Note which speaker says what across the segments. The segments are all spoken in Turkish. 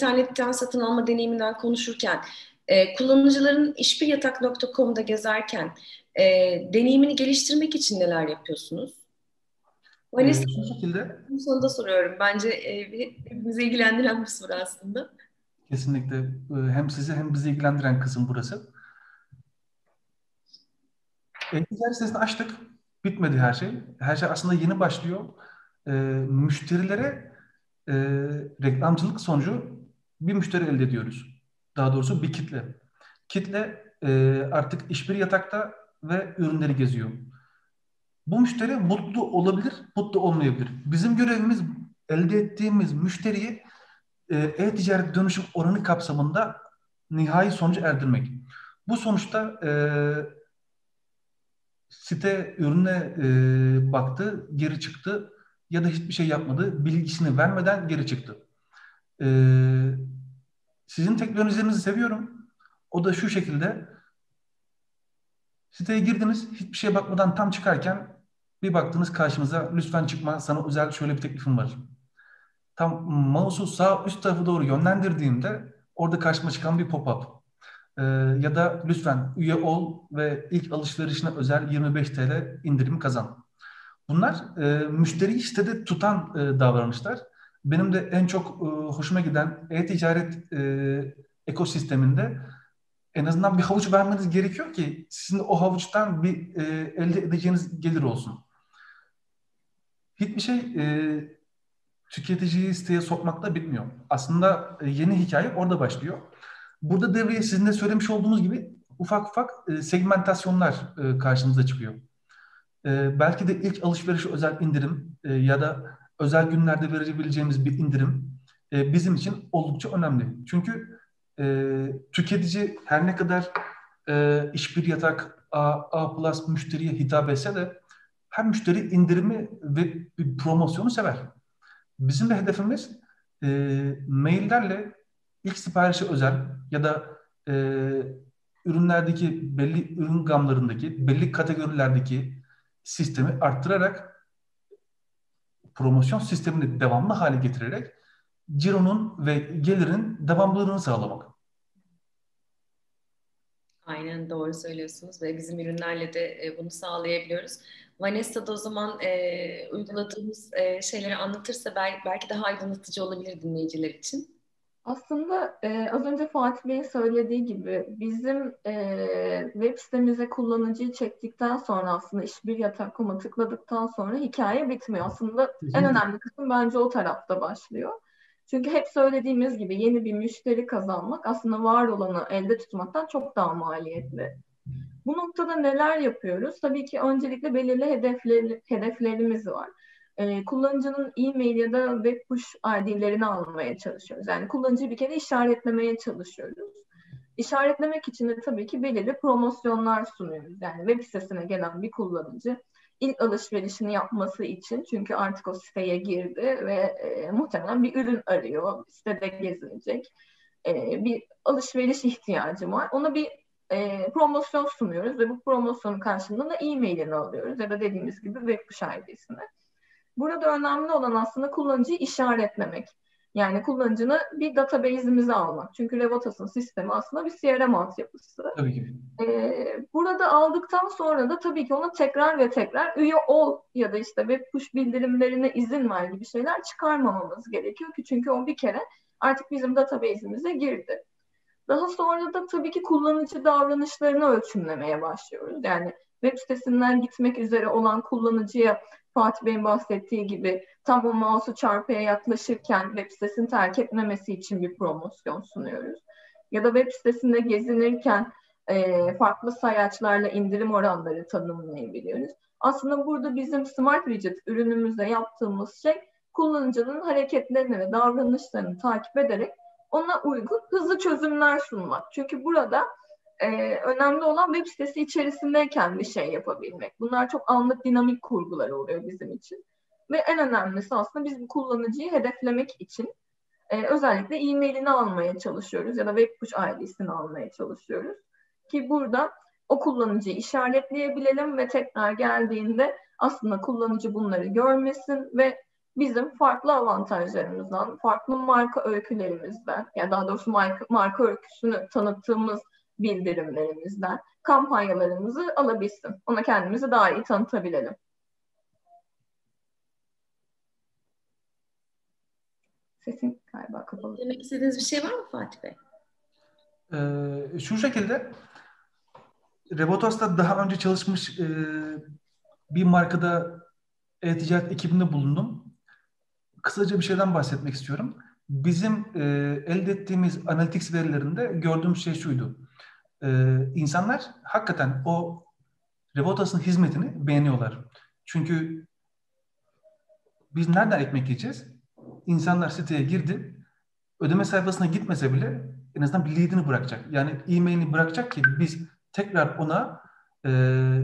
Speaker 1: internetten satın alma deneyiminden konuşurken e, kullanıcıların işbiryatak.com'da gezerken e, deneyimini geliştirmek için neler yapıyorsunuz? Vanessa, ee, şu şekilde. Bu sonunda soruyorum. Bence e, hepimizi ilgilendiren bir soru aslında.
Speaker 2: Kesinlikle. Ee, hem sizi hem bizi ilgilendiren kısım burası. E-ticaret sitesini açtık. Bitmedi her şey. Her şey aslında yeni başlıyor. E, müşterilere e, reklamcılık sonucu bir müşteri elde ediyoruz. Daha doğrusu bir kitle. Kitle e, artık işbir yatakta ve ürünleri geziyor. Bu müşteri mutlu olabilir, mutlu olmayabilir. Bizim görevimiz elde ettiğimiz müşteriyi e, e-ticaret dönüşüm oranı kapsamında nihai sonucu erdirmek. Bu sonuçta e, site ürüne e, baktı, geri çıktı ya da hiçbir şey yapmadı, bilgisini vermeden geri çıktı. E, sizin teknolojilerinizi seviyorum. O da şu şekilde siteye girdiniz, hiçbir şeye bakmadan tam çıkarken bir baktınız karşınıza lütfen çıkma sana özel şöyle bir teklifim var. Tam mouse'u sağ üst tarafı doğru yönlendirdiğimde orada karşıma çıkan bir pop-up e, ya da lütfen üye ol ve ilk alışverişine özel 25 TL indirim kazan. Bunlar e, müşteriyi sitede tutan e, davranışlar. Benim de en çok e, hoşuma giden e-ticaret e, ekosisteminde en azından bir havuç vermeniz gerekiyor ki sizin o havuçtan bir e, elde edeceğiniz gelir olsun. Hiçbir şey e, tüketiciyi siteye sokmakla bitmiyor. Aslında e, yeni hikaye orada başlıyor. Burada devreye sizin de söylemiş olduğunuz gibi ufak ufak e, segmentasyonlar e, karşımıza çıkıyor. E, belki de ilk alışveriş özel indirim e, ya da özel günlerde verebileceğimiz bir indirim e, bizim için oldukça önemli. Çünkü e, tüketici her ne kadar e, işbir yatak A, A plus müşteriye hitap etse de her müşteri indirimi ve bir promosyonu sever. Bizim de hedefimiz e, maillerle ilk siparişi özel ya da e, ürünlerdeki belli ürün gamlarındaki belli kategorilerdeki sistemi arttırarak promosyon sistemini devamlı hale getirerek cironun ve gelirin devamlılığını sağlamak.
Speaker 1: Aynen doğru söylüyorsunuz ve bizim ürünlerle de e, bunu sağlayabiliyoruz. Vanessa o zaman e, uyguladığımız e, şeyleri anlatırsa belki, belki daha aydınlatıcı olabilir dinleyiciler için.
Speaker 3: Aslında e, az önce Fatih Bey'in söylediği gibi bizim e, web sitemize kullanıcıyı çektikten sonra aslında işbir yatak.com'a tıkladıktan sonra hikaye bitmiyor. Aslında en önemli kısım bence o tarafta başlıyor. Çünkü hep söylediğimiz gibi yeni bir müşteri kazanmak aslında var olanı elde tutmaktan çok daha maliyetli. Bu noktada neler yapıyoruz? Tabii ki öncelikle belirli hedefleri, hedeflerimiz var e, kullanıcının e-mail ya da web push ID'lerini almaya çalışıyoruz. Yani kullanıcıyı bir kere işaretlemeye çalışıyoruz. İşaretlemek için de tabii ki belirli promosyonlar sunuyoruz. Yani web sitesine gelen bir kullanıcı ilk alışverişini yapması için çünkü artık o siteye girdi ve e, muhtemelen bir ürün arıyor, sitede gezinecek. E, bir alışveriş ihtiyacı var. Ona bir e, promosyon sunuyoruz ve bu promosyonun karşılığında e-mailini alıyoruz ya da dediğimiz gibi web push ID'sini. Burada önemli olan aslında kullanıcıyı işaretlemek. Yani kullanıcını bir database'imize almak. Çünkü Revotas'ın sistemi aslında bir CRM altyapısı.
Speaker 2: Tabii ki.
Speaker 3: Ee, burada aldıktan sonra da tabii ki ona tekrar ve tekrar üye ol ya da işte web push bildirimlerine izin ver gibi şeyler çıkarmamamız gerekiyor ki çünkü o bir kere artık bizim database'imize girdi. Daha sonra da tabii ki kullanıcı davranışlarını ölçümlemeye başlıyoruz. Yani web sitesinden gitmek üzere olan kullanıcıya Fatih Bey'in bahsettiği gibi tam o mouse'u çarpıya yaklaşırken web sitesini terk etmemesi için bir promosyon sunuyoruz. Ya da web sitesinde gezinirken e, farklı sayaçlarla indirim oranları tanımlayabiliyoruz. Aslında burada bizim Smart Widget ürünümüzde yaptığımız şey kullanıcının hareketlerini ve davranışlarını takip ederek ona uygun hızlı çözümler sunmak. Çünkü burada e, önemli olan web sitesi içerisindeyken bir şey yapabilmek. Bunlar çok anlık dinamik kurgular oluyor bizim için. Ve en önemlisi aslında biz bu kullanıcıyı hedeflemek için e, özellikle e-mailini almaya çalışıyoruz ya da web push ID'sini almaya çalışıyoruz. Ki burada o kullanıcıyı işaretleyebilelim ve tekrar geldiğinde aslında kullanıcı bunları görmesin ve bizim farklı avantajlarımızdan, farklı marka öykülerimizden, yani daha doğrusu marka, marka öyküsünü tanıttığımız bildirimlerimizden kampanyalarımızı alabilsin. Ona kendimizi daha iyi tanıtabilelim. Sesin galiba kapalı.
Speaker 1: Demek istediğiniz bir şey var mı Fatih Bey?
Speaker 2: Ee, şu şekilde Rebotos'ta daha önce çalışmış e, bir markada e-ticaret ekibinde bulundum. Kısaca bir şeyden bahsetmek istiyorum. Bizim e, elde ettiğimiz analytics verilerinde gördüğümüz şey şuydu. E, insanlar hakikaten o Rebotos'un hizmetini beğeniyorlar. Çünkü biz nereden ekmek yiyeceğiz? İnsanlar siteye girdi, ödeme sayfasına gitmese bile en azından bir lead'ini bırakacak. Yani e-mailini bırakacak ki biz tekrar ona e,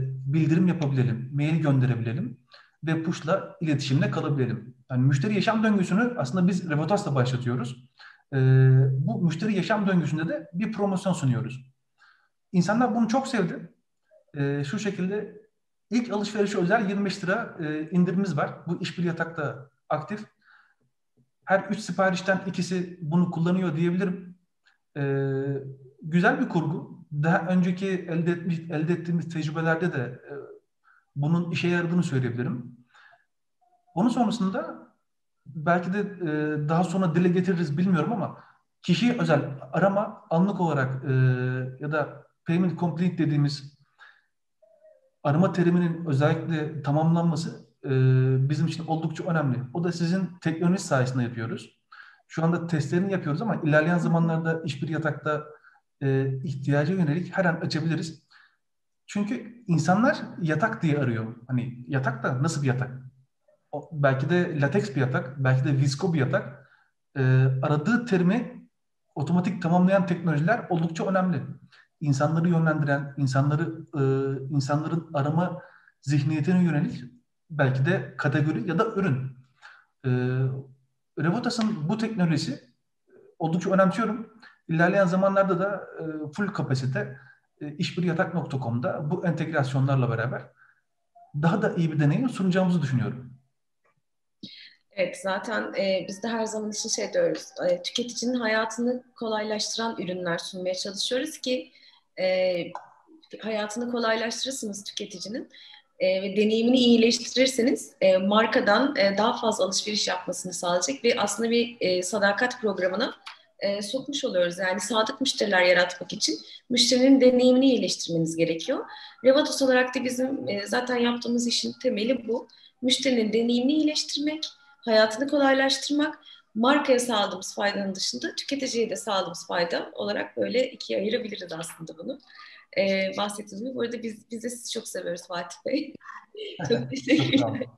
Speaker 2: bildirim yapabilelim, mail gönderebilelim ve push'la iletişimde kalabilelim. Yani müşteri yaşam döngüsünü aslında biz Revotas'la başlatıyoruz. E, bu müşteri yaşam döngüsünde de bir promosyon sunuyoruz. İnsanlar bunu çok sevdi. E, şu şekilde ilk alışverişe özel 25 lira e, indirimimiz var. Bu iş bir yatakta aktif. Her üç siparişten ikisi bunu kullanıyor diyebilirim. E, güzel bir kurgu. Daha önceki elde, etmiş, elde ettiğimiz tecrübelerde de e, bunun işe yaradığını söyleyebilirim. Onun sonrasında belki de e, daha sonra dile getiririz bilmiyorum ama kişiye özel arama anlık olarak e, ya da payment complete dediğimiz arama teriminin özellikle tamamlanması e, bizim için oldukça önemli. O da sizin teknoloji sayesinde yapıyoruz. Şu anda testlerini yapıyoruz ama ilerleyen zamanlarda iş bir yatakta e, ihtiyaca yönelik her an açabiliriz. Çünkü insanlar yatak diye arıyor. Hani yatak da nasıl bir yatak? O, belki de lateks bir yatak, belki de visko bir yatak. E, aradığı terimi otomatik tamamlayan teknolojiler oldukça önemli. İnsanları yönlendiren, insanları e, insanların arama zihniyetine yönelik belki de kategori ya da ürün. E, Revotas'ın bu teknolojisi oldukça önemsiyorum. İlerleyen zamanlarda da e, full kapasite e, işbiryatak.com'da bu entegrasyonlarla beraber daha da iyi bir deneyim sunacağımızı düşünüyorum.
Speaker 1: Evet zaten e, biz de her zaman için şey diyoruz. E, tüketicinin hayatını kolaylaştıran ürünler sunmaya çalışıyoruz ki e, hayatını kolaylaştırırsınız tüketicinin e, ve deneyimini iyileştirirseniz e, markadan e, daha fazla alışveriş yapmasını sağlayacak ve aslında bir e, sadakat programına e, sokmuş oluyoruz. Yani sadık müşteriler yaratmak için müşterinin deneyimini iyileştirmeniz gerekiyor. Revatos olarak da bizim e, zaten yaptığımız işin temeli bu. Müşterinin deneyimini iyileştirmek, hayatını kolaylaştırmak, markaya sağladığımız faydanın dışında tüketiciye de sağladığımız fayda olarak böyle ikiye ayırabiliriz aslında bunu. Ee, bahsettiğiniz gibi. Bu arada biz, biz de sizi çok seviyoruz Fatih Bey. çok teşekkür ederim.